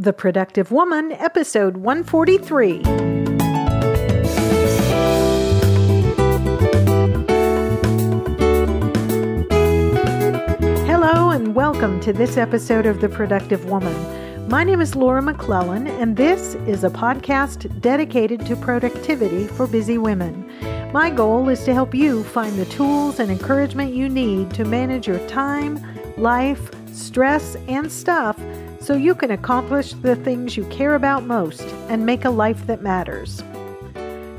The Productive Woman, episode 143. Hello, and welcome to this episode of The Productive Woman. My name is Laura McClellan, and this is a podcast dedicated to productivity for busy women. My goal is to help you find the tools and encouragement you need to manage your time, life, stress, and stuff so you can accomplish the things you care about most and make a life that matters.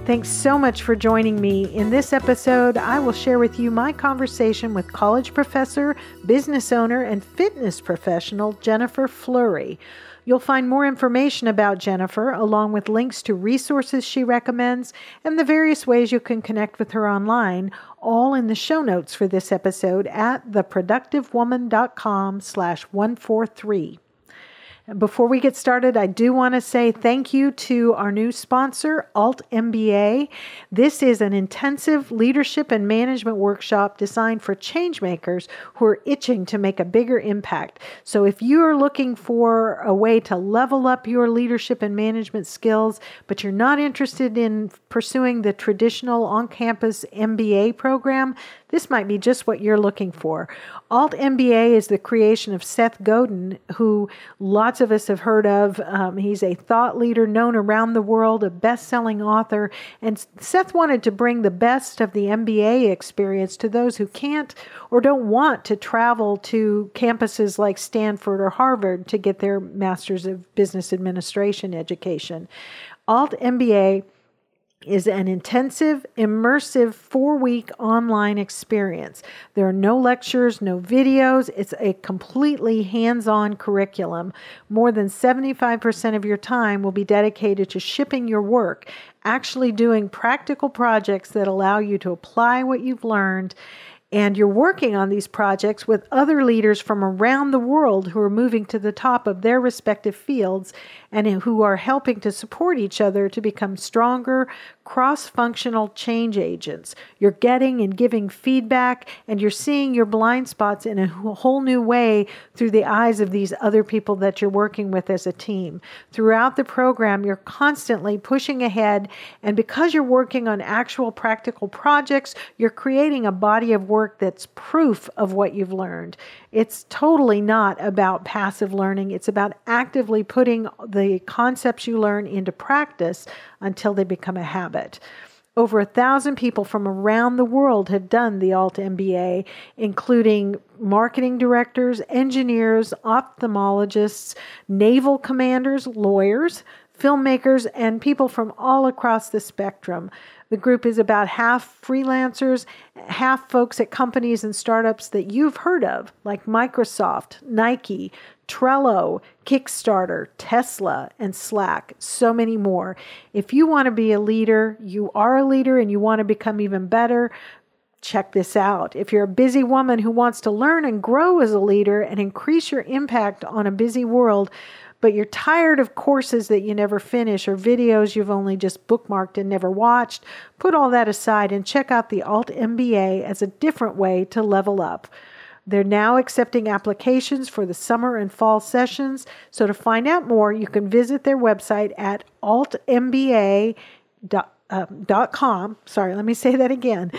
Thanks so much for joining me. In this episode, I will share with you my conversation with college professor, business owner, and fitness professional Jennifer Fleury. You'll find more information about Jennifer, along with links to resources she recommends and the various ways you can connect with her online, all in the show notes for this episode at theproductivewoman.com slash 143. Before we get started, I do want to say thank you to our new sponsor, Alt MBA. This is an intensive leadership and management workshop designed for changemakers who are itching to make a bigger impact. So, if you are looking for a way to level up your leadership and management skills, but you're not interested in pursuing the traditional on campus MBA program, this might be just what you're looking for. Alt MBA is the creation of Seth Godin, who lots of us have heard of. Um, he's a thought leader known around the world, a best selling author. And Seth wanted to bring the best of the MBA experience to those who can't or don't want to travel to campuses like Stanford or Harvard to get their Master's of Business Administration education. Alt MBA is an intensive, immersive four week online experience. There are no lectures, no videos. It's a completely hands on curriculum. More than 75% of your time will be dedicated to shipping your work, actually doing practical projects that allow you to apply what you've learned and you're working on these projects with other leaders from around the world who are moving to the top of their respective fields and who are helping to support each other to become stronger, cross functional change agents. You're getting and giving feedback, and you're seeing your blind spots in a whole new way through the eyes of these other people that you're working with as a team. Throughout the program, you're constantly pushing ahead, and because you're working on actual practical projects, you're creating a body of work that's proof of what you've learned. It's totally not about passive learning, it's about actively putting the concepts you learn into practice until they become a habit. Over a thousand people from around the world have done the Alt MBA, including marketing directors, engineers, ophthalmologists, naval commanders, lawyers, filmmakers, and people from all across the spectrum. The group is about half freelancers, half folks at companies and startups that you've heard of, like Microsoft, Nike, Trello, Kickstarter, Tesla, and Slack, so many more. If you want to be a leader, you are a leader, and you want to become even better, check this out. If you're a busy woman who wants to learn and grow as a leader and increase your impact on a busy world, but you're tired of courses that you never finish or videos you've only just bookmarked and never watched, put all that aside and check out the Alt MBA as a different way to level up. They're now accepting applications for the summer and fall sessions. So to find out more, you can visit their website at altmba.com. Um, Sorry, let me say that again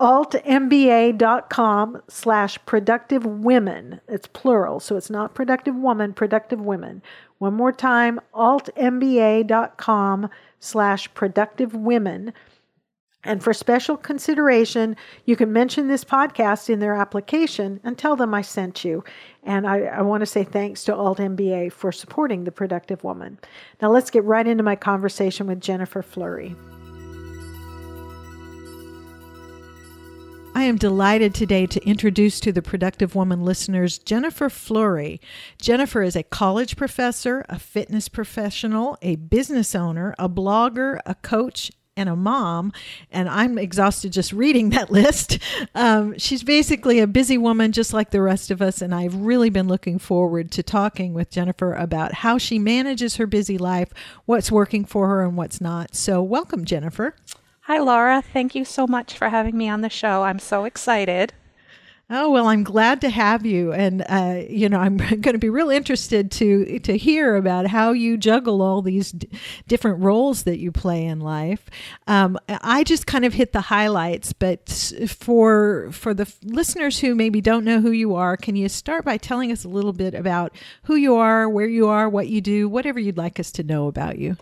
altmba.com slash productive women. It's plural, so it's not productive woman, productive women. One more time, altmba.com slash productive women. And for special consideration, you can mention this podcast in their application and tell them I sent you. And I, I want to say thanks to Alt MBA for supporting the productive woman. Now let's get right into my conversation with Jennifer Fleury. I am delighted today to introduce to the Productive Woman listeners Jennifer Fleury. Jennifer is a college professor, a fitness professional, a business owner, a blogger, a coach, and a mom, and I'm exhausted just reading that list. Um, she's basically a busy woman, just like the rest of us, and I've really been looking forward to talking with Jennifer about how she manages her busy life, what's working for her, and what's not. So, welcome, Jennifer. Hi, Laura. Thank you so much for having me on the show. I'm so excited. Oh well, I'm glad to have you, and uh, you know I'm going to be real interested to to hear about how you juggle all these d- different roles that you play in life. Um, I just kind of hit the highlights, but for for the listeners who maybe don't know who you are, can you start by telling us a little bit about who you are, where you are, what you do, whatever you'd like us to know about you?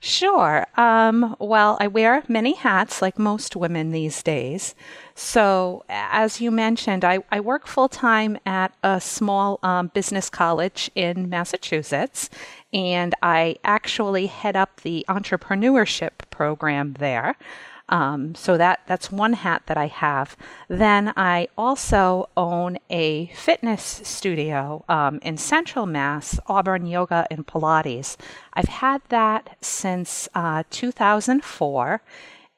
Sure. Um, well, I wear many hats like most women these days. So, as you mentioned, I, I work full time at a small um, business college in Massachusetts, and I actually head up the entrepreneurship program there. Um, so that that's one hat that I have. Then I also own a fitness studio um, in Central Mass, Auburn Yoga and Pilates. I've had that since uh, 2004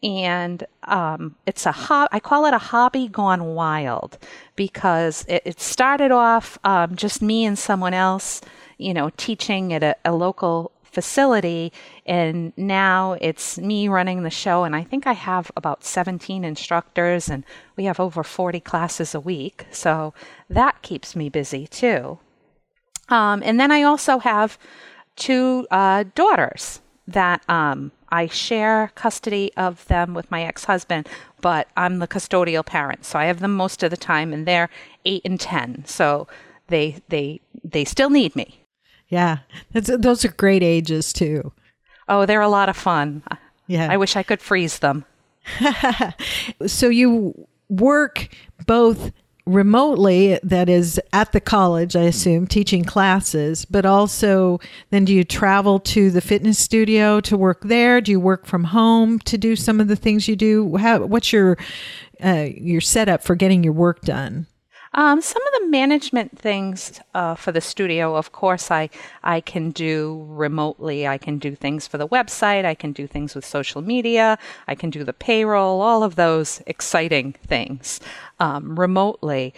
and um, it's a ho- I call it a hobby gone wild because it, it started off um, just me and someone else, you know, teaching at a, a local facility. And now it's me running the show. And I think I have about 17 instructors, and we have over 40 classes a week. So that keeps me busy too. Um, and then I also have two uh, daughters that um, I share custody of them with my ex husband, but I'm the custodial parent. So I have them most of the time, and they're eight and 10. So they, they, they still need me. Yeah, That's, those are great ages too. Oh, they're a lot of fun. Yeah. I wish I could freeze them. so you work both remotely, that is at the college, I assume, teaching classes, but also then do you travel to the fitness studio to work there? Do you work from home to do some of the things you do? How, what's your uh, your setup for getting your work done? Um, some of the management things uh, for the studio, of course, I I can do remotely. I can do things for the website. I can do things with social media. I can do the payroll. All of those exciting things um, remotely.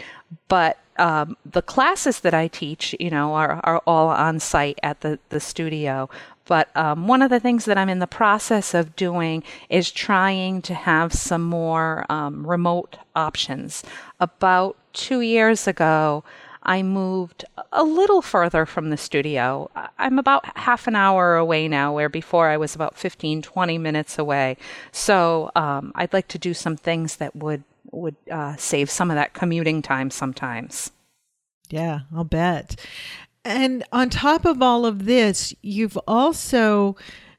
But um, the classes that I teach, you know, are, are all on site at the, the studio. But um, one of the things that I'm in the process of doing is trying to have some more um, remote options. About two years ago, I moved a little further from the studio. I'm about half an hour away now, where before I was about 15, 20 minutes away. So um, I'd like to do some things that would would uh, save some of that commuting time sometimes. Yeah, I'll bet. And on top of all of this, you've also,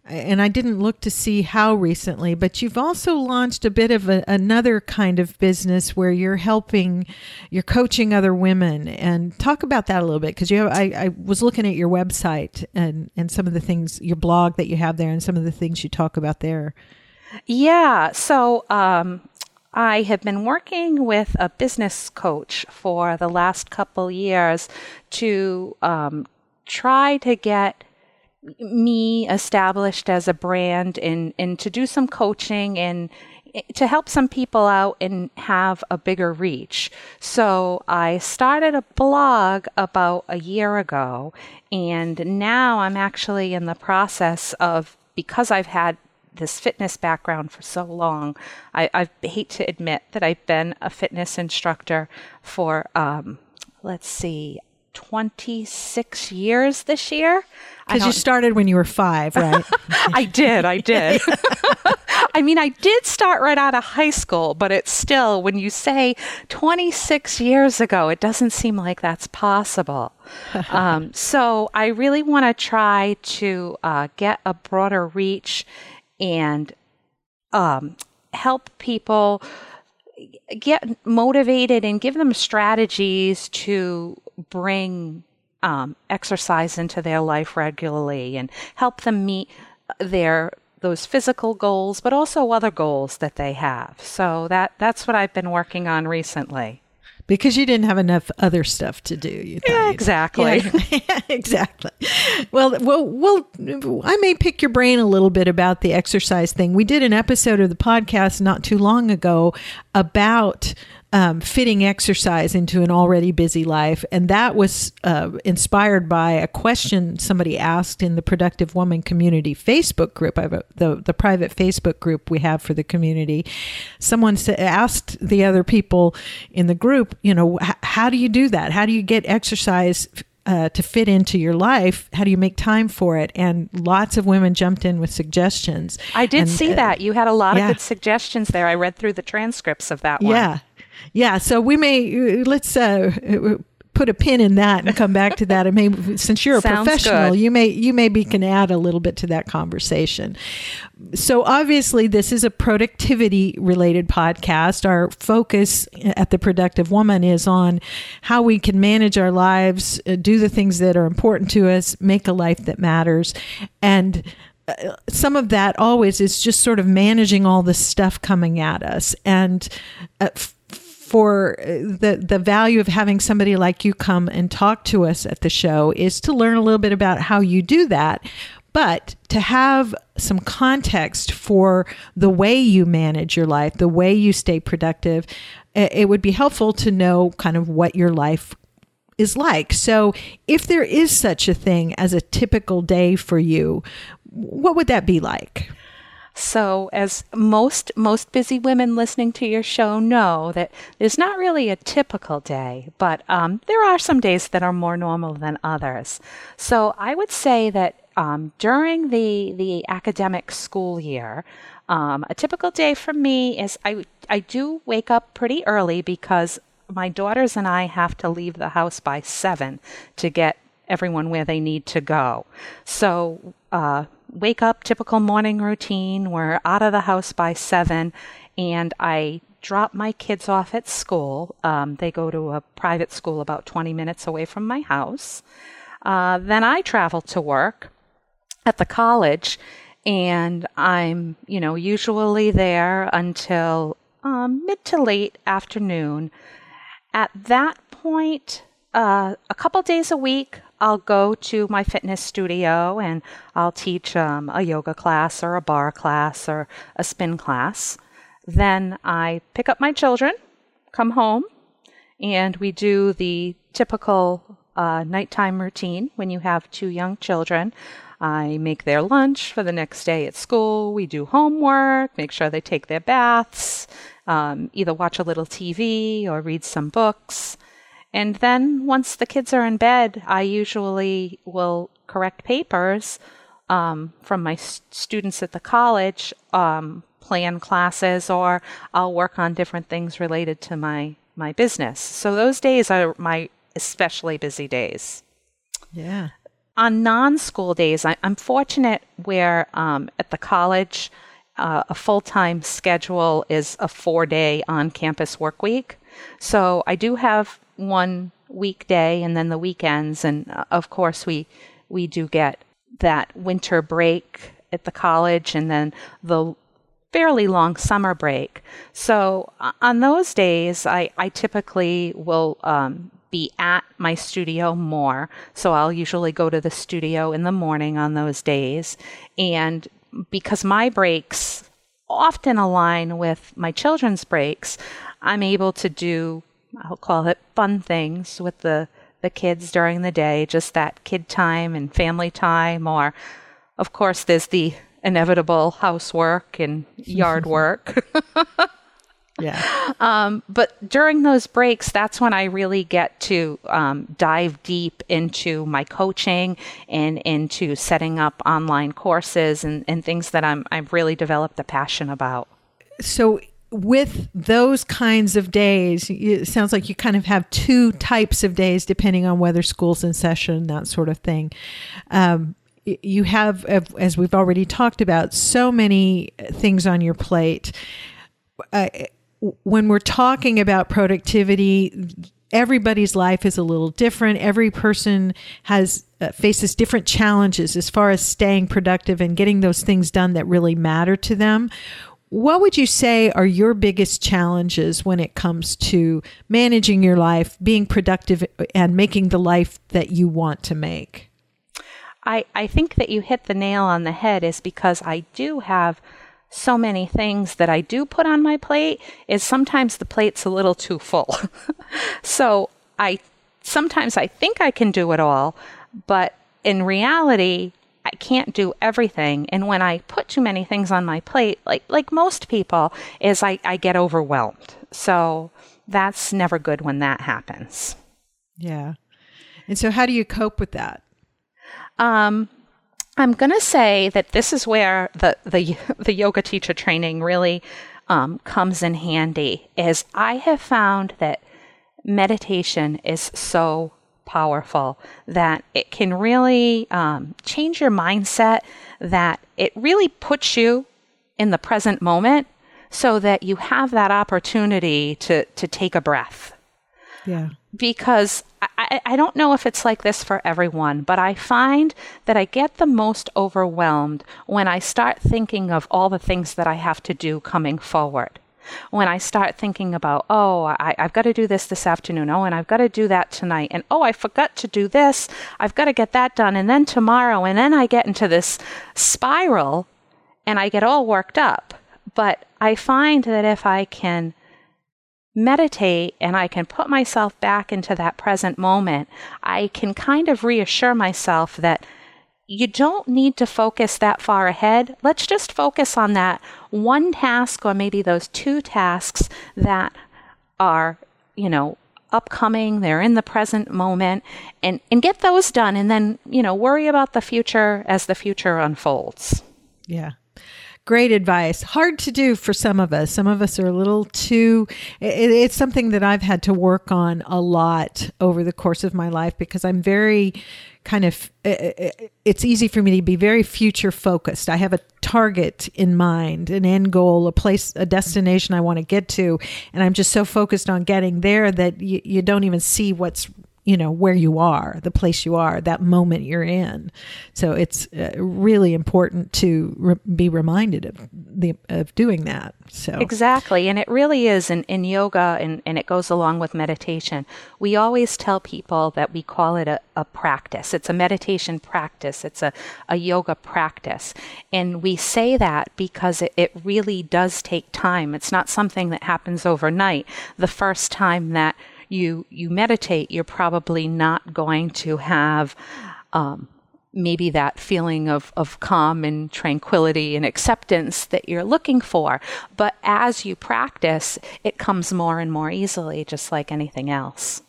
and I didn't look to see how recently, but you've also launched a bit of a, another kind of business where you're helping, you're coaching other women. And talk about that a little bit because you have, I, I was looking at your website and, and some of the things, your blog that you have there, and some of the things you talk about there. Yeah. So, um, I have been working with a business coach for the last couple years to um, try to get me established as a brand and, and to do some coaching and eh, to help some people out and have a bigger reach. So I started a blog about a year ago, and now I'm actually in the process of because I've had this fitness background for so long. I, I hate to admit that I've been a fitness instructor for, um, let's see, 26 years this year. Because you started when you were five, right? I did. I did. I mean, I did start right out of high school, but it's still, when you say 26 years ago, it doesn't seem like that's possible. um, so I really want to try to uh, get a broader reach and um, help people get motivated and give them strategies to bring um, exercise into their life regularly and help them meet their those physical goals, but also other goals that they have. So that that's what I've been working on recently because you didn't have enough other stuff to do. You yeah, exactly. Yeah, exactly. Well, well, well, I may pick your brain a little bit about the exercise thing. We did an episode of the podcast not too long ago about um, fitting exercise into an already busy life. And that was uh, inspired by a question somebody asked in the Productive Woman Community Facebook group, the, the private Facebook group we have for the community. Someone asked the other people in the group, you know, how do you do that? How do you get exercise uh, to fit into your life, how do you make time for it? And lots of women jumped in with suggestions. I did and, see uh, that. You had a lot yeah. of good suggestions there. I read through the transcripts of that one. Yeah. Yeah. So we may, let's uh, put a pin in that and come back to that. And maybe since you're a Sounds professional, good. you may you maybe can add a little bit to that conversation. So obviously, this is a productivity related podcast. Our focus at the Productive Woman is on how we can manage our lives, uh, do the things that are important to us, make a life that matters, and uh, some of that always is just sort of managing all the stuff coming at us and uh, for uh, the the value of having somebody like you come and talk to us at the show is to learn a little bit about how you do that. But to have some context for the way you manage your life the way you stay productive it would be helpful to know kind of what your life is like. So if there is such a thing as a typical day for you what would that be like so, as most most busy women listening to your show know, that there's not really a typical day, but um, there are some days that are more normal than others. So, I would say that um, during the the academic school year, um, a typical day for me is I I do wake up pretty early because my daughters and I have to leave the house by seven to get everyone where they need to go. So. Uh, wake up, typical morning routine. We're out of the house by seven, and I drop my kids off at school. Um, they go to a private school about 20 minutes away from my house. Uh, then I travel to work at the college, and I'm, you know, usually there until um, mid to late afternoon. At that point, uh, a couple days a week, I'll go to my fitness studio and I'll teach um, a yoga class or a barre class or a spin class. Then I pick up my children, come home, and we do the typical uh, nighttime routine when you have two young children. I make their lunch for the next day at school. We do homework, make sure they take their baths, um, either watch a little TV or read some books. And then once the kids are in bed, I usually will correct papers um, from my st- students at the college, um, plan classes, or I'll work on different things related to my my business. So those days are my especially busy days. Yeah. On non-school days, I, am fortunate where um, at the college, uh, a full-time schedule is a four-day on-campus work week. So I do have one weekday and then the weekends. And uh, of course, we we do get that winter break at the college and then the fairly long summer break. So uh, on those days, I, I typically will um, be at my studio more. So I'll usually go to the studio in the morning on those days. And because my breaks often align with my children's breaks, I'm able to do I'll call it fun things with the the kids during the day, just that kid time and family time or of course there's the inevitable housework and yard work. yeah. Um, but during those breaks, that's when I really get to um, dive deep into my coaching and into setting up online courses and, and things that I'm I've really developed a passion about. So with those kinds of days, it sounds like you kind of have two types of days depending on whether school's in session, that sort of thing. Um, you have, as we've already talked about, so many things on your plate. Uh, when we're talking about productivity, everybody's life is a little different. Every person has uh, faces different challenges as far as staying productive and getting those things done that really matter to them. What would you say are your biggest challenges when it comes to managing your life, being productive, and making the life that you want to make? I, I think that you hit the nail on the head is because I do have so many things that I do put on my plate is sometimes the plate's a little too full. so I sometimes I think I can do it all, but in reality, I can't do everything. And when I put too many things on my plate, like like most people, is I, I get overwhelmed. So that's never good when that happens. Yeah. And so how do you cope with that? Um, I'm going to say that this is where the, the, the yoga teacher training really um, comes in handy is I have found that meditation is so powerful that it can really um, change your mindset, that it really puts you in the present moment so that you have that opportunity to, to take a breath. Yeah. Because I, I don't know if it's like this for everyone, but I find that I get the most overwhelmed when I start thinking of all the things that I have to do coming forward. When I start thinking about, oh, I, I've got to do this this afternoon. Oh, and I've got to do that tonight. And oh, I forgot to do this. I've got to get that done. And then tomorrow. And then I get into this spiral and I get all worked up. But I find that if I can meditate and I can put myself back into that present moment, I can kind of reassure myself that you don't need to focus that far ahead. Let's just focus on that one task or maybe those two tasks that are, you know, upcoming, they're in the present moment and and get those done and then, you know, worry about the future as the future unfolds. Yeah. Great advice. Hard to do for some of us. Some of us are a little too, it, it's something that I've had to work on a lot over the course of my life because I'm very kind of, eh, eh, eh, it's easy for me to be very future focused. I have a target in mind, an end goal, a place, a destination I want to get to. And I'm just so focused on getting there that you, you don't even see what's you know where you are the place you are that moment you're in. So it's uh, really important to re- be reminded of the of doing that so. Exactly and it really is in, in yoga and, and it goes along with meditation. We always tell people that we call it a, a practice. It's a meditation practice. It's a, a yoga practice. And we say that because it, it really does take time. It's not something that happens overnight. The first time that you you meditate, you're probably not going to have um, maybe that feeling of, of calm and tranquility and acceptance that you're looking for. But as you practice, it comes more and more easily, just like anything else.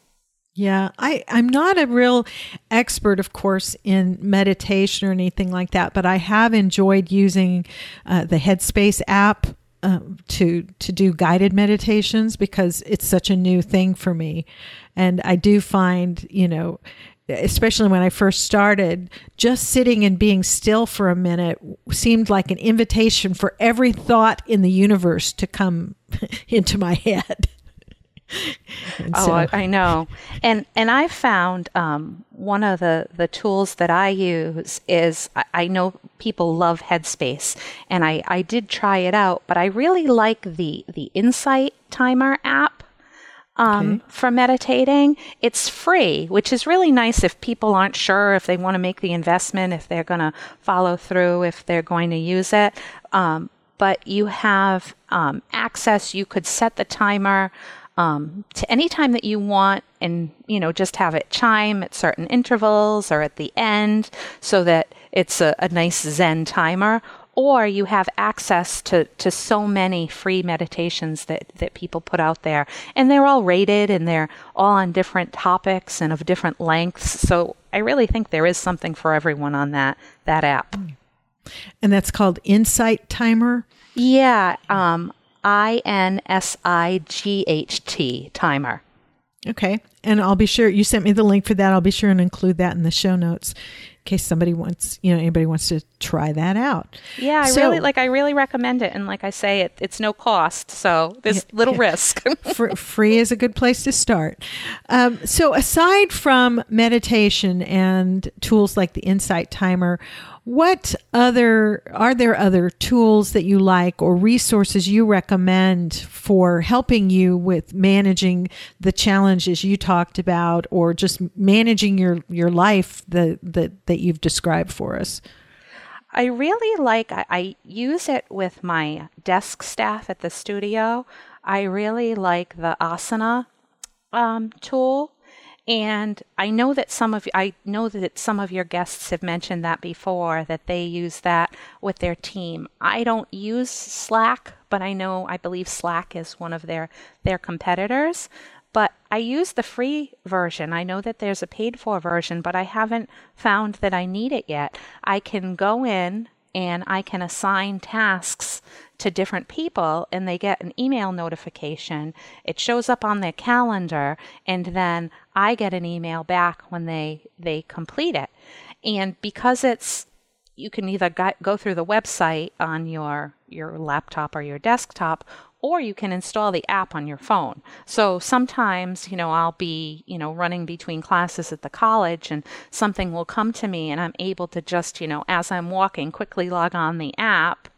Yeah, I, I'm not a real expert, of course, in meditation or anything like that, but I have enjoyed using uh, the Headspace app um, to to do guided meditations because it's such a new thing for me, and I do find you know, especially when I first started, just sitting and being still for a minute seemed like an invitation for every thought in the universe to come into my head. oh, so. I, I, know, and and I found um, one of the the tools that I use is I, I, know people love Headspace, and I I did try it out, but I really like the the Insight Timer app. Um, okay. For meditating, it's free, which is really nice if people aren't sure if they want to make the investment, if they're going to follow through, if they're going to use it. Um, but you have um, access. You could set the timer um, to any time that you want and you know just have it chime at certain intervals or at the end so that it's a, a nice zen timer or you have access to, to so many free meditations that, that people put out there. And they're all rated and they're all on different topics and of different lengths. So I really think there is something for everyone on that, that app. And that's called Insight Timer? Yeah. Um, I N S I G H T timer. Okay. And I'll be sure you sent me the link for that. I'll be sure and include that in the show notes in case somebody wants, you know, anybody wants to try that out. Yeah, I so, really like I really recommend it and like I say it it's no cost. So there's yeah, little yeah. risk. free is a good place to start. Um, so aside from meditation and tools like the Insight Timer, what other are there other tools that you like or resources you recommend for helping you with managing the challenges you talked about or just managing your your life that that that you've described for us? I really like, I, I use it with my desk staff at the studio. I really like the Asana um, tool. And I know that some of I know that some of your guests have mentioned that before that they use that with their team. I don't use Slack, but I know I believe Slack is one of their their competitors. But I use the free version. I know that there's a paid for version, but I haven't found that I need it yet. I can go in and I can assign tasks to different people and they get an email notification. It shows up on their calendar and then I get an email back when they they complete it. And because it's you can either go through the website on your your laptop or your desktop or you can install the app on your phone. So sometimes, you know, I'll be, you know, running between classes at the college and something will come to me and I'm able to just, you know, as I'm walking, quickly log on the app,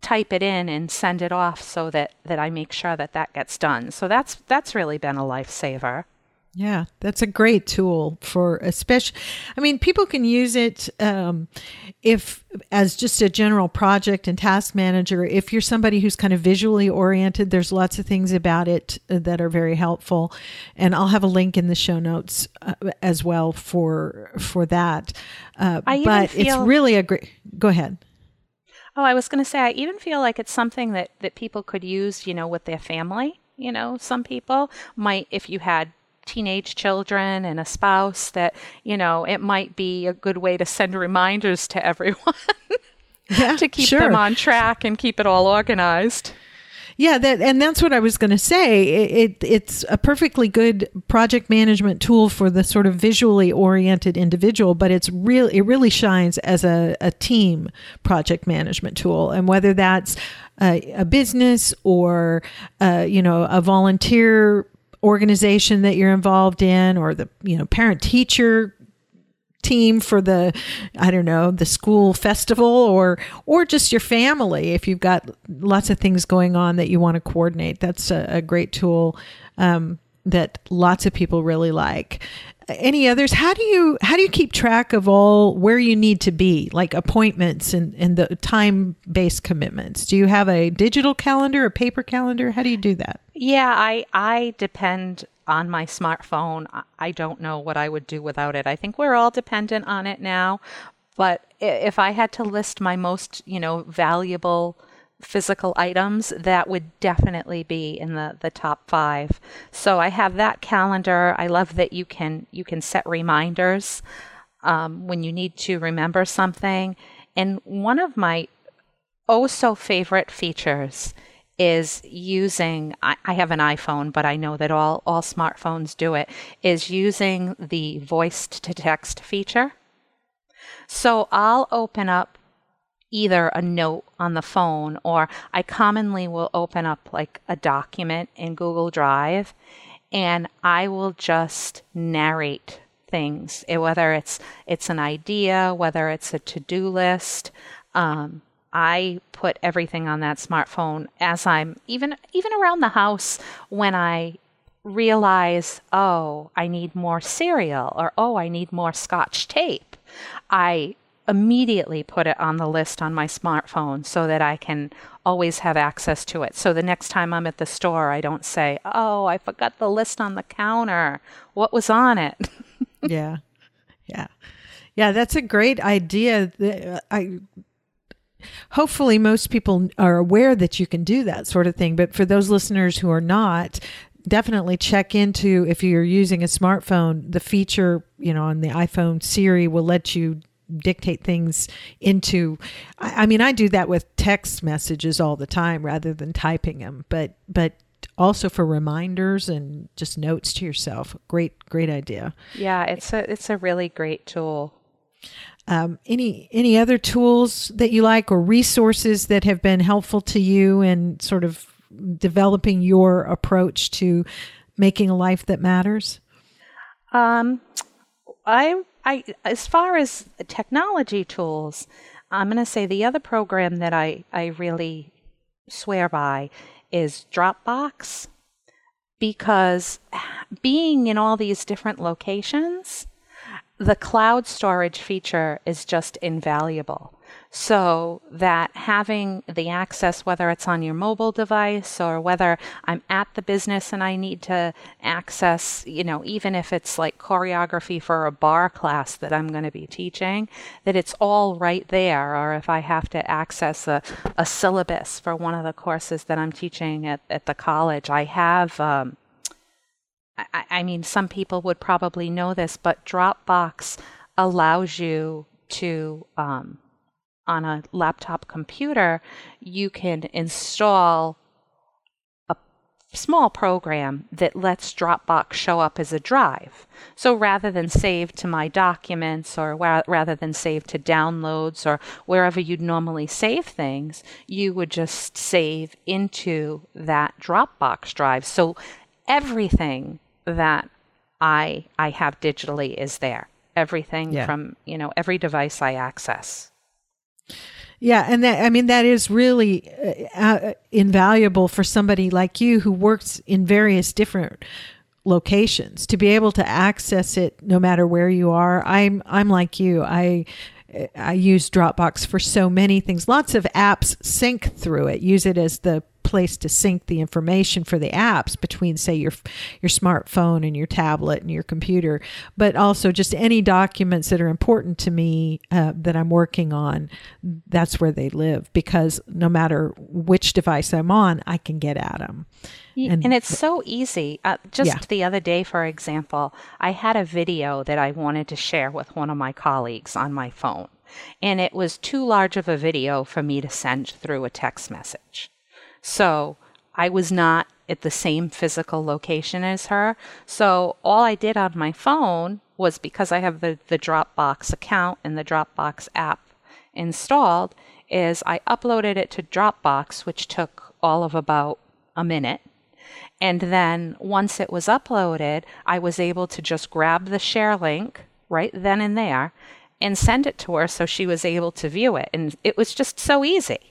type it in and send it off so that that I make sure that that gets done. So that's that's really been a lifesaver. Yeah, that's a great tool for especially. I mean, people can use it um, if as just a general project and task manager. If you're somebody who's kind of visually oriented, there's lots of things about it uh, that are very helpful, and I'll have a link in the show notes uh, as well for for that. Uh, but feel, it's really a great. Go ahead. Oh, I was going to say, I even feel like it's something that that people could use, you know, with their family. You know, some people might, if you had teenage children and a spouse that, you know, it might be a good way to send reminders to everyone yeah, to keep sure. them on track and keep it all organized. Yeah, that and that's what I was going to say. It, it, it's a perfectly good project management tool for the sort of visually oriented individual, but it's real. It really shines as a, a team project management tool, and whether that's a, a business or uh, you know a volunteer organization that you're involved in or the you know parent teacher team for the i don't know the school festival or or just your family. If you've got lots of things going on that you want to coordinate that's a, a great tool. Um, that lots of people really like. Any others? How do you how do you keep track of all where you need to be like appointments and, and the time based commitments? Do you have a digital calendar a paper calendar? How do you do that? Yeah i i depend on my smartphone. I don't know what i would do without it. I think we're all dependent on it now. But if i had to list my most you know valuable physical items, that would definitely be in the, the top five. So I have that calendar. I love that you can you can set reminders um, when you need to remember something. And one of my oh so favorite features is using I, I have an iphone but i know that all, all smartphones do it is using the voice to text feature so i'll open up either a note on the phone or I commonly will open up like a document in Google Drive and I will just narrate things, eh, whether it's it's an idea, whether it's a to-do list. Um, I put everything on that smartphone as I'm even even around the house when I realize, oh, I need more cereal or oh, I need more scotch tape. I immediately put it on the list on my smartphone so that I can always have access to it. So the next time I'm at the store, I don't say, Oh, I forgot the list on the counter. What was on it? yeah. Yeah. Yeah, that's a great idea. Uh, I hopefully most people are aware that you can do that sort of thing, but for those listeners who are not, definitely check into if you're using a smartphone, the feature, you know, on the iPhone Siri will let you dictate things into I, I mean I do that with text messages all the time rather than typing them but but also for reminders and just notes to yourself. Great great idea. Yeah it's a it's a really great tool. Um, any any other tools that you like or resources that have been helpful to you in sort of developing your approach to making a life that matters? Um I I, as far as technology tools, I'm going to say the other program that I, I really swear by is Dropbox because being in all these different locations, the cloud storage feature is just invaluable. So that having the access, whether it's on your mobile device or whether I'm at the business and I need to access, you know, even if it's like choreography for a barre class that I'm going to be teaching, that it's all right there. Or if I have to access a, a syllabus for one of the courses that I'm teaching at, at the college, I have. Um, I, I mean, some people would probably know this, but Dropbox allows you to um, on a laptop computer, you can install a small program that lets Dropbox show up as a drive. So rather than save to my documents or wa- rather than save to downloads or wherever you'd normally save things, you would just save into that Dropbox drive. So everything that I I have digitally is there. Everything yeah. from, you know, every device I access. Yeah, and that I mean that is really uh, uh, invaluable for somebody like you who works in various different locations to be able to access it no matter where you are. I'm I'm like you. I I use Dropbox for so many things. Lots of apps sync through it. Use it as the place to sync the information for the apps between say your your smartphone and your tablet and your computer but also just any documents that are important to me uh, that i'm working on that's where they live because no matter which device i'm on i can get at them and, and, it's so easy. Uh, just yeah. the other day, for example, I had a video that I wanted to share with one of my colleagues on my phone. And it was too large of a video for me to send through a text message. So I was not at the same physical location as her. So all I did on my phone was because I have the, the Dropbox account and the Dropbox app installed, is I uploaded it to Dropbox, which took all of about a minute. And then once it was uploaded, I was able to just grab the share link right then and there and send it to her so she was able to view it. And it was just so easy.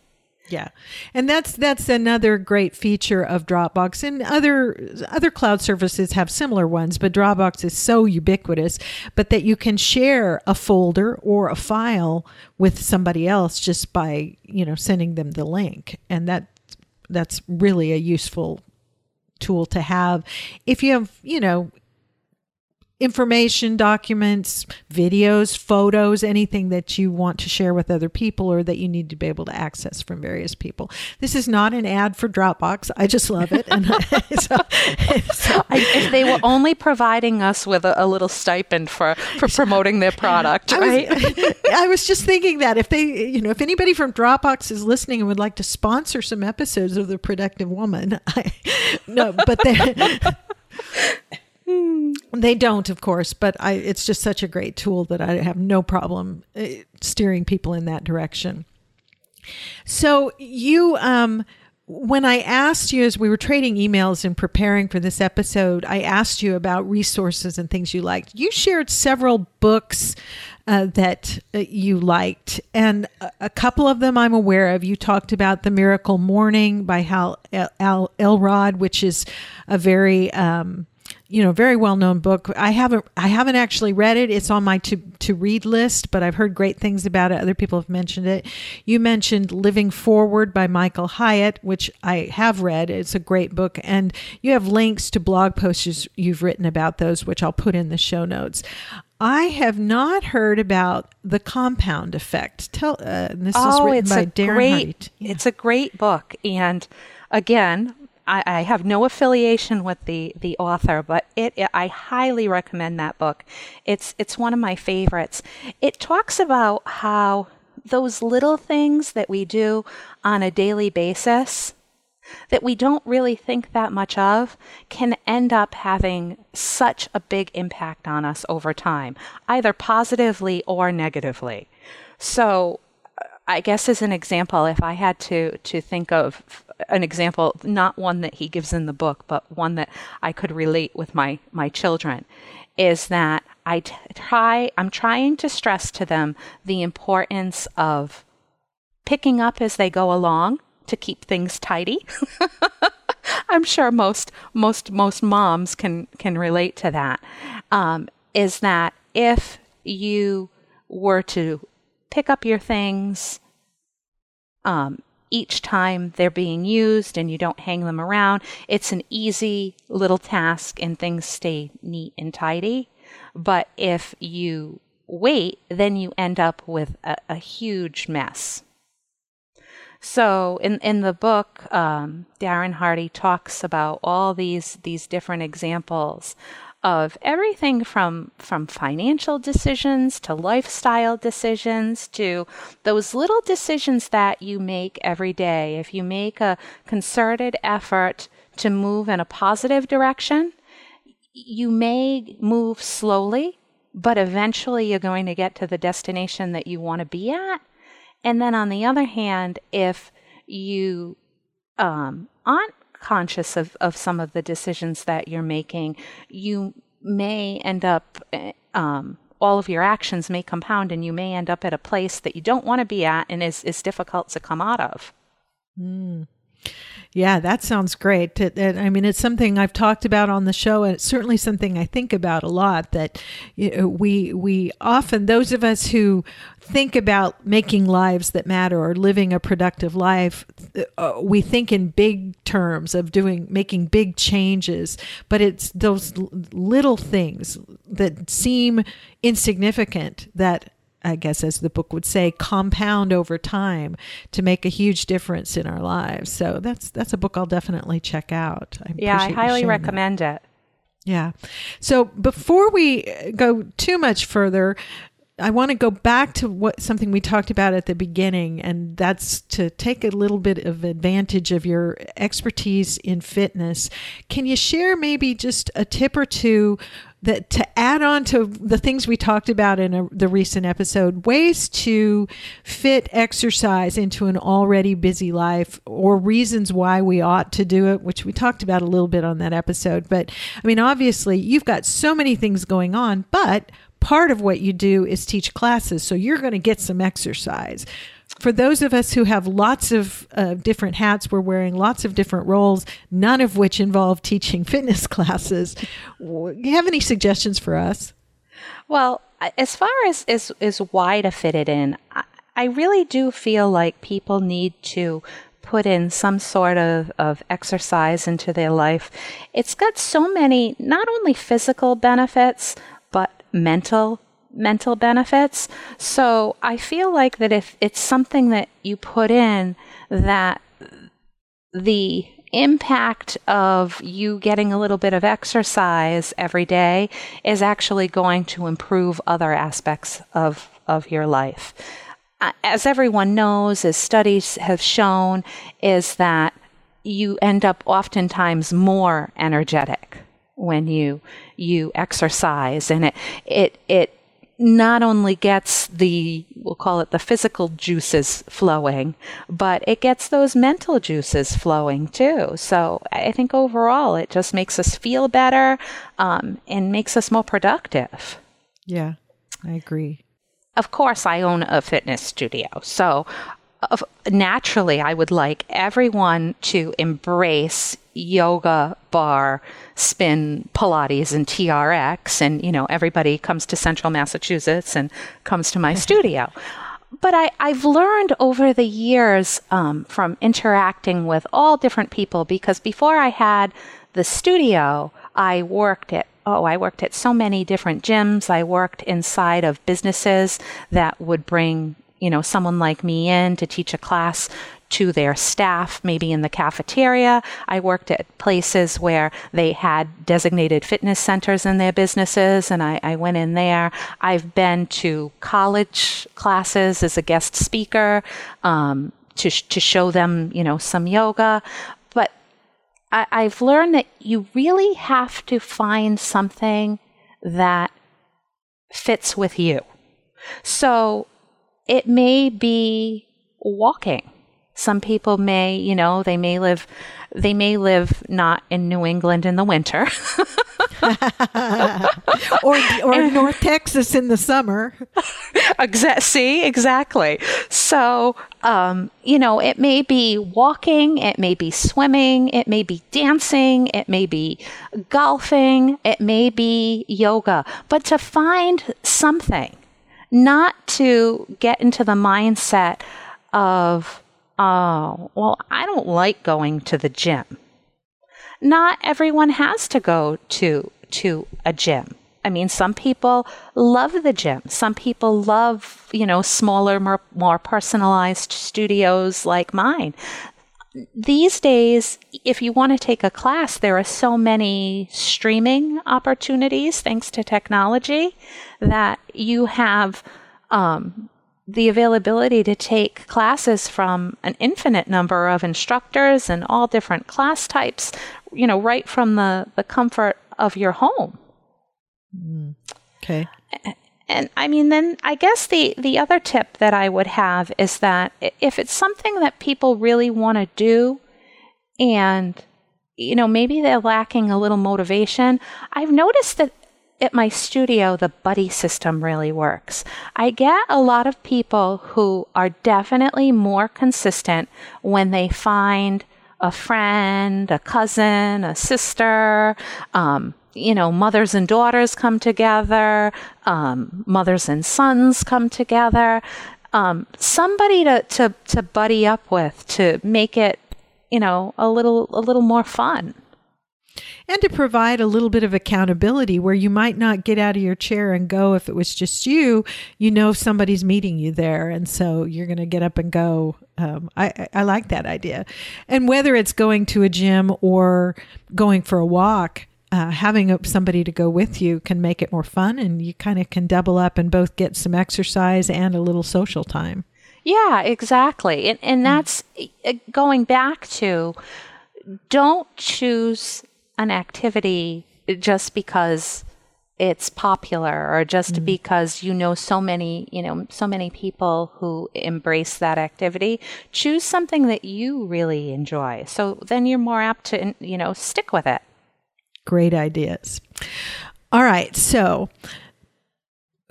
Yeah. And that's that's another great feature of Dropbox and other other cloud services have similar ones, but Dropbox is so ubiquitous, but that you can share a folder or a file with somebody else just by, you know, sending them the link. And that that's really a useful tool to have if you have, you know, information, documents, videos, photos, anything that you want to share with other people or that you need to be able to access from various people. This is not an ad for Dropbox. I just love it. And so, so. I, if they were only providing us with a, a, little stipend for, for promoting their product, right? I was, I was just thinking that if they, you know, if anybody from Dropbox is listening and would like to sponsor some episodes of The Productive Woman, I, no, but they they don't, of course, but I, it's just such a great tool that I have no problem uh, steering people in that direction. So you, um, when I asked you as we were trading emails and preparing for this episode, I asked you about resources and things you liked. You shared several books uh, that uh, you liked, and a, a, couple of them I'm aware of. You talked about The Miracle Morning by Hal El- Elrod, which is a very um, you know very well known book. I haven't i haven't actually read it. It's on my to to read list but i've heard great things about it. Other people have mentioned it. You mentioned living forward by Michael Hyatt which i have read. It's a great book. And you have links to blog posts you've written about those which i'll put in the show notes. I have not heard about the compound effect. Tell uh, this oh, is written by Darren great, yeah. It's a great book, and again, I, I, have no affiliation with the the author, but it, it, I highly recommend that book. It's it's one of my favorites. It talks about how those little things that we do on a daily basis that we don't really think that much of can end up having such a big impact on us over time, either positively or negatively. So, I guess as an example, if I had to to think of an example, not one that he gives in the book, but one that I could relate with my my children, is that I t- try I'm trying to stress to them the importance of picking up as they go along to keep things tidy. I'm sure most most most moms can can relate to that. Um, is that if you were to pick up your things um, each time they're being used and you don't hang them around, it's an easy little task and things stay neat and tidy. But if you wait, then you end up with a, a huge mess. So in in the book, um, Darren Hardy talks about all these these different examples of everything from from financial decisions to lifestyle decisions to those little decisions that you make every day. If you make a concerted effort to move in a positive direction, you may move slowly, but eventually you're going to get to the destination that you want to be at. And then on the other hand, if you um, aren't conscious of, of some of the decisions that you're making, you may end up, eh, um, all of your actions may compound and you may end up at a place that you don't want to be at and is, is difficult to come out of. Mm. Yeah, that sounds great. I mean, it's something I've talked about on the show, and it's certainly something I think about a lot. That we we often those of us who think about making lives that matter or living a productive life, uh, we think in big terms of doing making big changes. But it's those little things that seem insignificant that I guess, as the book would say, compound over time to make a huge difference in our lives. So that's that's a book I'll definitely check out. I yeah, I highly recommend that. it. Yeah. So before we go too much further, I want to go back to what something we talked about at the beginning, and that's to take a little bit of advantage of your expertise in fitness. Can you share maybe just a tip or two that to add on to the things we talked about in a, the recent episode, ways to fit exercise into an already busy life or reasons why we ought to do it, which we talked about a little bit on that episode. But I mean, obviously, you've got so many things going on, but part of what you do is teach classes. So you're going to get some exercise for those of us who have lots of uh, different hats, we're wearing lots of different roles, none of which involve teaching fitness classes. Do you have any suggestions for us? Well, as far as is is why to fit it in, I, I really do feel like people need to put in some sort of, of exercise into their life. It's got so many, not only physical benefits, mental mental benefits. So I feel like that if it's something that you put in that the impact of you getting a little bit of exercise every day is actually going to improve other aspects of, of your life. As everyone knows, as studies have shown, is that you end up oftentimes more energetic when you you exercise and it it it not only gets the, we'll call it the physical juices flowing, but it gets those mental juices flowing too. So I think overall it just makes us feel better um, and makes us more productive. Yeah, I agree. Of course, I own a fitness studio. So naturally, I would like everyone to embrace yoga, barre spin, Pilates, and TRX. And, you know, everybody comes to central Massachusetts and comes to my studio. But I, I've learned over the years um, from interacting with all different people because before I had the studio, I worked at oh, I worked at so many different gyms. I worked inside of businesses that would bring you know, someone like me in to teach a class to their staff, maybe in the cafeteria. I worked at places where they had designated fitness centers in their businesses, and I, I, went in there. I've been to college classes as a guest speaker um, to, to show them, you know, some yoga. But I, I've learned that you really have to find something that fits with you. So it may be walking. Some people may, you know, they may live they may live not in New England in the winter. or or North Texas in the summer. Exa- see, exactly. So, um, you know, it may be walking, it may be swimming, it may be dancing, it may be golfing, it may be yoga, but to find something, not to get into the mindset of, oh, well, I don't like going to the gym. Not everyone has to go to to a gym. I mean, some people love the gym. Some people love, you know, smaller, more, more personalized studios like mine. These days, if you want to take a class, there are so many streaming opportunities thanks to technology that you have um, the availability to take classes from an infinite number of instructors and all different class types, you know, right from the, the comfort of your home. Mm. Okay. And I mean, then I guess the, the other tip that I would have is that if it's something that people really want to do and, you know, maybe they're lacking a little motivation, I've noticed that at my studio, the buddy system really works. I get a lot of people who are definitely more consistent when they find a friend, a cousin, a sister, um, you know, mothers and daughters come together, um, mothers and sons come together, um, somebody to, to, to buddy up with to make it, you know, a little, a little more fun. And to provide a little bit of accountability where you might not get out of your chair and go if it was just you, you know somebody's meeting you there. And so you're going to get up and go. Um, I, I like that idea. And whether it's going to a gym or going for a walk, uh, having somebody to go with you can make it more fun and you kind of can double up and both get some exercise and a little social time. Yeah, exactly. And, and that's uh, going back to don't choose an activity just because it's popular or just mm. because you know so many you know so many people who embrace that activity choose something that you really enjoy so then you're more apt to you know stick with it Great ideas. All right. So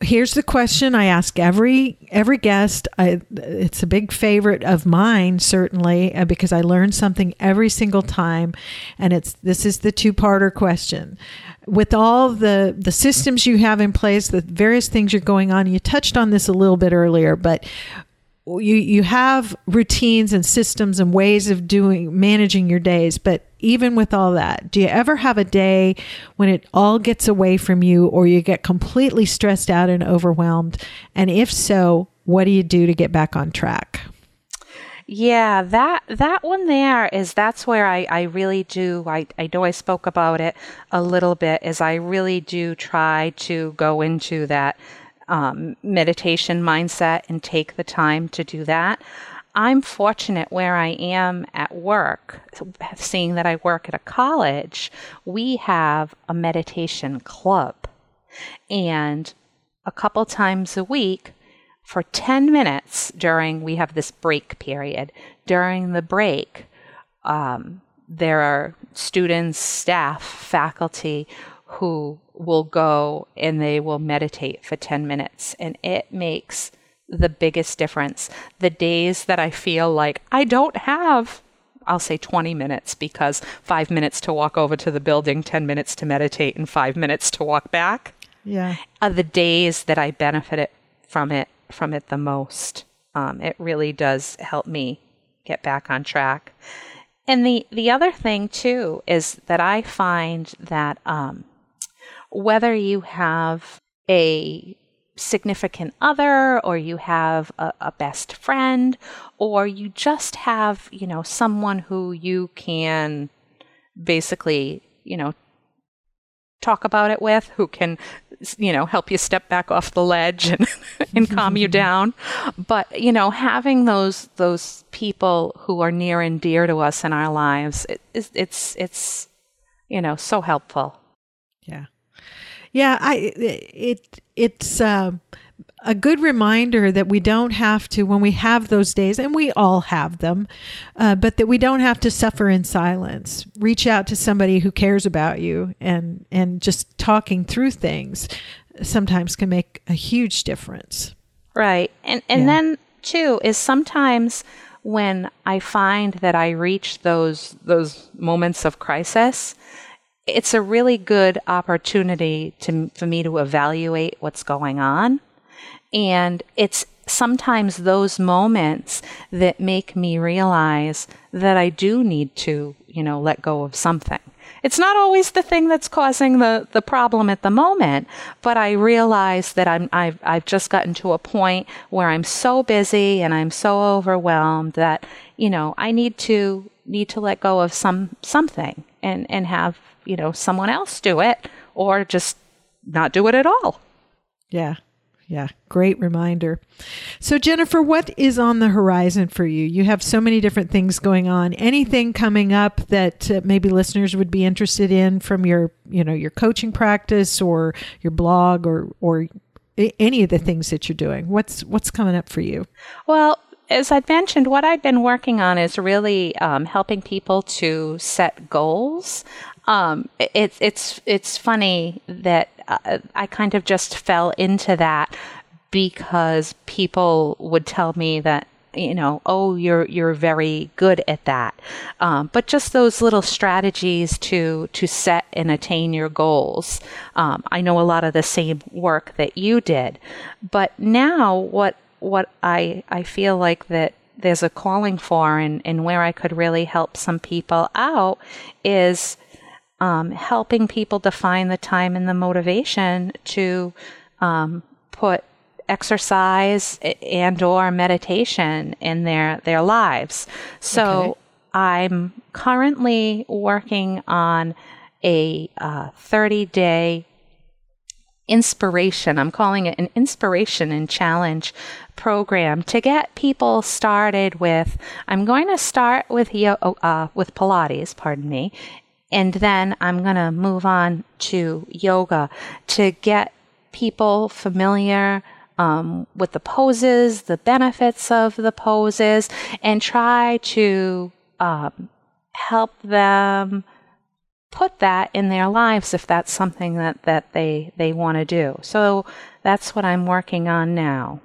here's the question I ask every every guest. I, it's a big favorite of mine, certainly, uh, because I learn something every single time. And it's this is the two parter question. With all the the systems you have in place, the various things you're going on, you touched on this a little bit earlier, but you you have routines and systems and ways of doing managing your days but even with all that do you ever have a day when it all gets away from you or you get completely stressed out and overwhelmed? And if so what do you do to get back on track? Yeah, that that one there is that's where I, I really do I, I know I spoke about it a little bit is I really do try to go into that um, meditation mindset and take the time to do that. I'm fortunate where I am at work, seeing that I work at a college, we have a meditation club. And a couple times a week, for 10 minutes during, we have this break period. During the break, um, there are students, staff, faculty who will go and they will meditate for 10 minutes. And it makes the biggest difference. The days that I feel like I don't have, I'll say 20 minutes because five minutes to walk over to the building, 10 minutes to meditate, and five minutes to walk back. Yeah. Are the days that I benefit from it from it the most. Um, it really does help me get back on track. And the, the other thing too is that I find that um, whether you have a significant other or you have a, a, best friend or you just have you know someone who you can basically you know talk about it with who can you know help you step back off the ledge and, and calm you down. But you know having those those people who are near and dear to us in our lives it, it's it's you know so helpful. Yeah yeah, I it it's uh, a good reminder that we don't have to, when we have those days, and we all have them, uh, but that we don't have to suffer in silence. Reach out to somebody who cares about you, and and just talking through things sometimes can make a huge difference. Right, and and yeah. then too is sometimes when I find that I reach those those moments of crisis, it's a really good opportunity to for me to evaluate what's going on and it's sometimes those moments that make me realize that I do need to, you know, let go of something. It's not always the thing that's causing the, the problem at the moment, but I realize that I'm, I've, I've just gotten to a point where I'm so busy and I'm so overwhelmed that, you know, I need to, need to let go of some, something and, and have, you know, someone else do it or just not do it at all. Yeah. Yeah, great reminder. So, Jennifer, what is on the horizon for you? You have so many different things going on. Anything coming up that uh, maybe listeners would be interested in from your, you know, your coaching practice or your blog or or any of the things that you're doing? What's what's coming up for you? Well, as I mentioned, what I've been working on is really um, helping people to set goals. Um, it, it's it's funny that uh, I kind of just fell into that because people would tell me that you know oh you're you're very good at that. Um, but just those little strategies to to set and attain your goals. Um, i know a lot of the same work that you did. But now what what i i feel like that there's a calling for and, and where i could really help some people out is um, helping people define the time and the motivation to um, put exercise and or meditation in their their lives. So okay. I'm currently working on a uh, 30 day inspiration. I'm calling it an inspiration and challenge program to get people started with. I'm going to start with uh, with Pilates, pardon me, and then I'm going to move on to yoga to get people familiar um, with the poses, the benefits of the poses, and try to um, help them put that in their lives if that's something that, that they, they want to do. So that's what I'm working on now.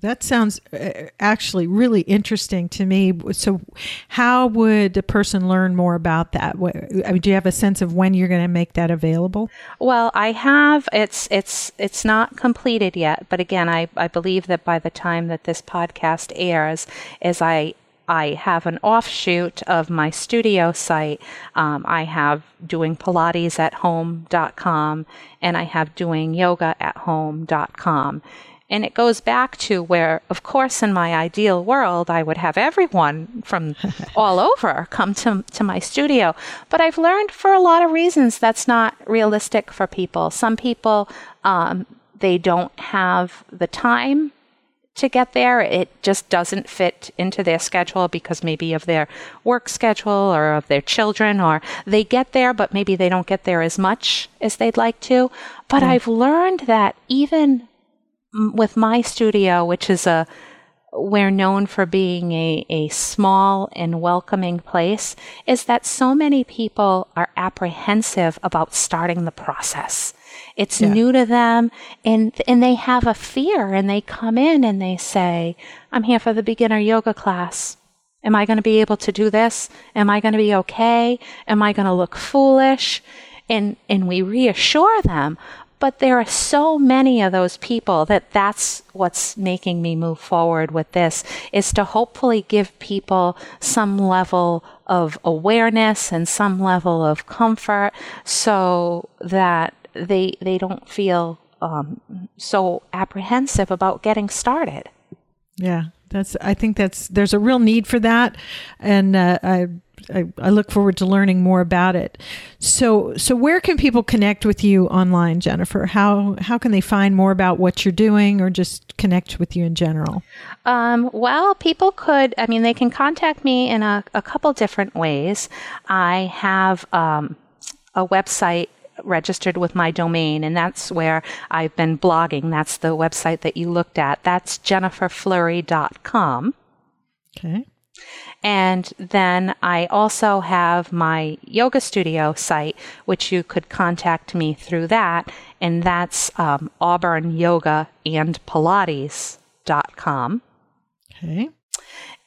That sounds uh, actually really interesting to me. So, how would a person learn more about that? I mean, do you have a sense of when you're going to make that available? Well, I have. It's it's it's not completed yet, but again, I I believe that by the time that this podcast airs, as I I have an offshoot of my studio site. Um, I have doing Pilates at home.com and I have doing yoga at home.com. And it goes back to where, of course, in my ideal world, I would have everyone from all over come to, to my studio. But I've learned for a lot of reasons that's not realistic for people. Some people, um, they don't have the time to get there. It just doesn't fit into their schedule because maybe of their work schedule or of their children, or they get there, but maybe they don't get there as much as they'd like to. But mm. I've learned that even with my studio, which is a we're known for being a, a small and welcoming place, is that so many people are apprehensive about starting the process. It's yeah. new to them and and they have a fear and they come in and they say, I'm here for the beginner yoga class. Am I going to be able to do this? Am I going to be okay? Am I going to look foolish? And and we reassure them, but there are so many of those people that that's what's making me move forward with this is to hopefully give people some level of awareness and some level of comfort so that they they don't feel um, so apprehensive about getting started. Yeah, that's. I think that's. There's a real need for that, and uh, I I, I, look forward to learning more about it. So, so where can people connect with you online, Jennifer? How how can they find more about what you're doing, or just connect with you in general? Um, well, people could. I mean, they can contact me in a, a couple different ways. I have um, a website registered with my domain, and that's where I've been blogging. That's the website that you looked at. That's jenniferfleury.com. Okay. And then I also have my yoga studio site, which you could contact me through that. And that's um, Auburn Yoga and Pilates.com. Okay.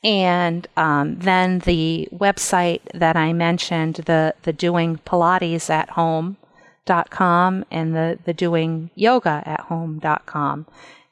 And um, then the website that I mentioned, the, the doing Pilates at home.com and the, the doing yoga at home.com.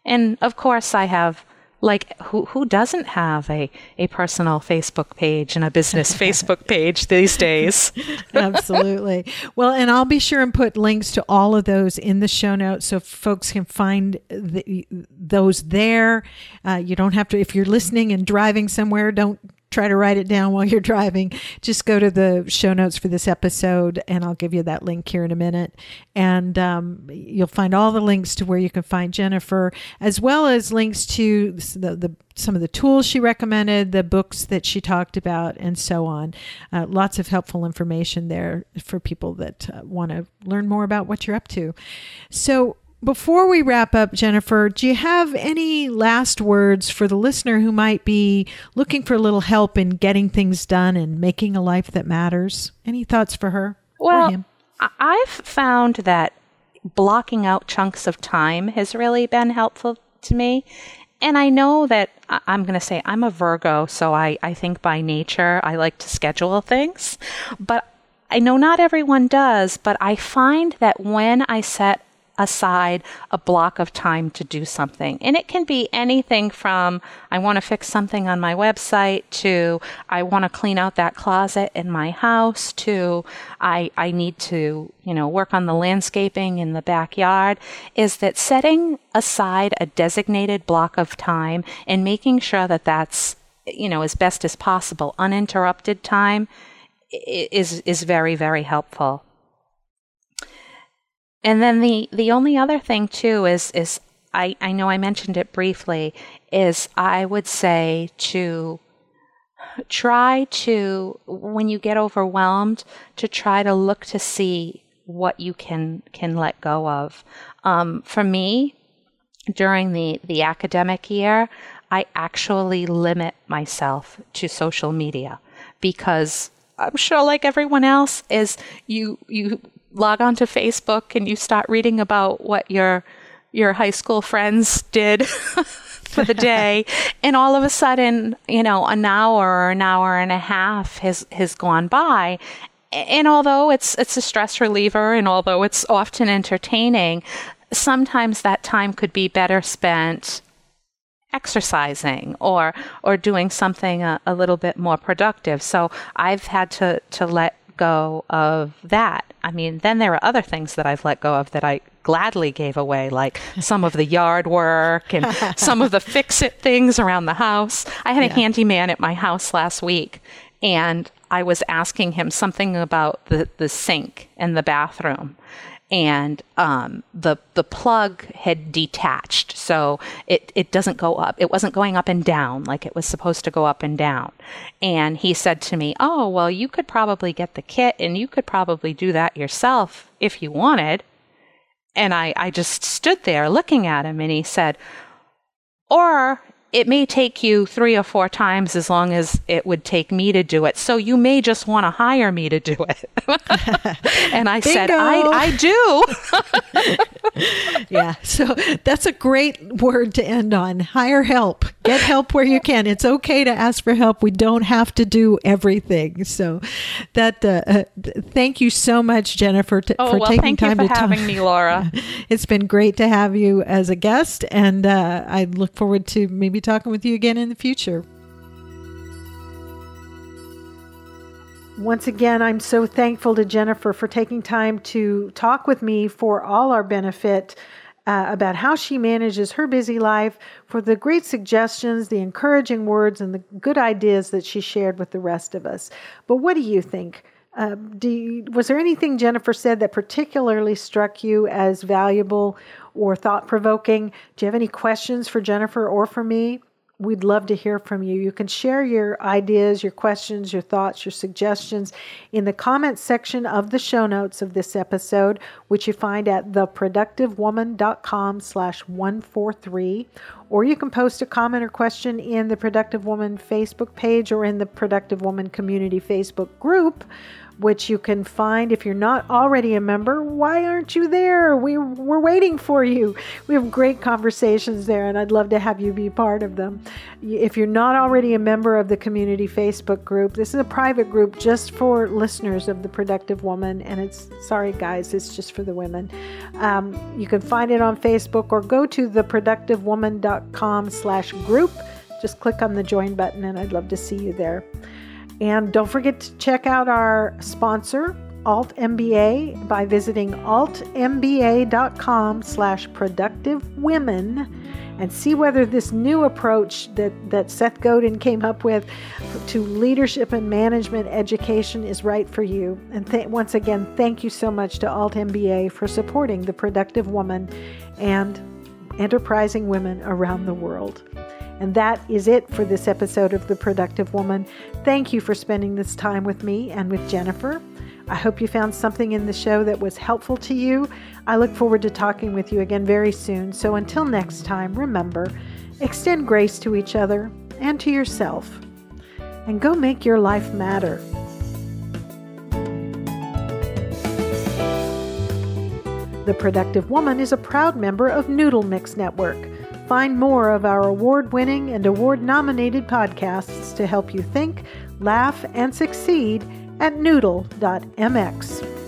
And of course, I have like who who doesn't have a a personal Facebook page and a business Facebook page these days? Absolutely. Well, and I'll be sure and put links to all of those in the show notes so folks can find the, those there. Uh, you don't have to if you're listening and driving somewhere. Don't try to write it down while you're driving, just go to the show notes for this episode, and I'll give you that link here in a minute. And um, you'll find all the links to where you can find Jennifer, as well as links to the, the some of the tools she recommended, the books that she talked about, and so on. Uh, lots of helpful information there for people that uh, want to learn more about what you're up to. So, before we wrap up, Jennifer, do you have any last words for the listener who might be looking for a little help in getting things done and making a life that matters? Any thoughts for her? Well, I've found that blocking out chunks of time has really been helpful to me. And I know that I'm going to say I'm a Virgo, so I, I think by nature I like to schedule things. But I know not everyone does, but I find that when I set aside a block of time to do something. And it can be anything from I want to fix something on my website to I want to clean out that closet in my house to I, I need to, you know, work on the landscaping in the backyard is that setting aside a designated block of time and making sure that that's, you know, as best as possible, uninterrupted time is, is very, very helpful. And then the the only other thing too is is I, I know I mentioned it briefly, is I would say to try to when you get overwhelmed to try to look to see what you can can let go of. Um, for me, during the the academic year, I actually limit myself to social media because I'm sure, like everyone else, is you you log on to Facebook and you start reading about what your your high school friends did for the day. And all of a sudden you know an hour or an hour and a half has has gone by. And although it's it's a stress reliever and although it's often entertaining sometimes that time could be better spent exercising or or doing something a, a little bit more productive. So i've had to to let go of that. I mean, then there are other things that I've let go of that I gladly gave away, like some of the yard work and some of the fix it things around the house. I had yeah. a handyman at my house last week and I was asking him something about the, the sink in the bathroom and um, the the plug had detached, so it it doesn't go up. It wasn't going up and down like it was supposed to go up and down. And he said to me, "Oh, well, you could probably get the kit, and you could probably do that yourself if you wanted." And I I just stood there looking at him, and he said, "Or it may take you three or four times as long as it would take me to do it. So you may just want to hire me to do it. and I said, I, I do. yeah. So that's a great word to end on. Hire help. Get help where you can. It's okay to ask for help. We don't have to do everything. So that, uh, uh, thank you so much, Jennifer, t- oh, for well, taking time to having talk. me, Laura. it's been great to have you as a guest. And uh, I look forward to maybe talking with you again in the future. Once again, I'm so thankful to Jennifer for taking time to talk with me for all our benefit uh, about how she manages her busy life, for the great suggestions, the encouraging words, and the good ideas that she shared with the rest of us. But what do you think? Uh, do you, was there anything Jennifer said that particularly struck you as valuable or thought provoking? Do you have any questions for Jennifer or for me? We'd love to hear from you. You can share your ideas, your questions, your thoughts, your suggestions in the comments section of the show notes of this episode, which you find at theproductivewoman.com slash 143. Or you can post a comment or question in the Productive Woman Facebook page or in the Productive Woman Community Facebook group which you can find if you're not already a member. Why aren't you there? We, we're waiting for you. We have great conversations there, and I'd love to have you be part of them. If you're not already a member of the community Facebook group, this is a private group just for listeners of The Productive Woman, and it's sorry, guys, it's just for the women. Um, you can find it on Facebook or go to theproductivewoman.com slash group. Just click on the join button, and I'd love to see you there. And don't forget to check out our sponsor, Alt MBA, by visiting altmba.com slash productive women and see whether this new approach that, that Seth Godin came up with to leadership and management education is right for you. And th- once again, thank you so much to Alt MBA for supporting the productive woman and enterprising women around the world. And that is it for this episode of The Productive Woman. Thank you for spending this time with me and with Jennifer. I hope you found something in the show that was helpful to you. I look forward to talking with you again very soon. So until next time, remember extend grace to each other and to yourself, and go make your life matter. The Productive Woman is a proud member of Noodle Mix Network. Find more of our award winning and award nominated podcasts to help you think, laugh, and succeed at noodle.mx.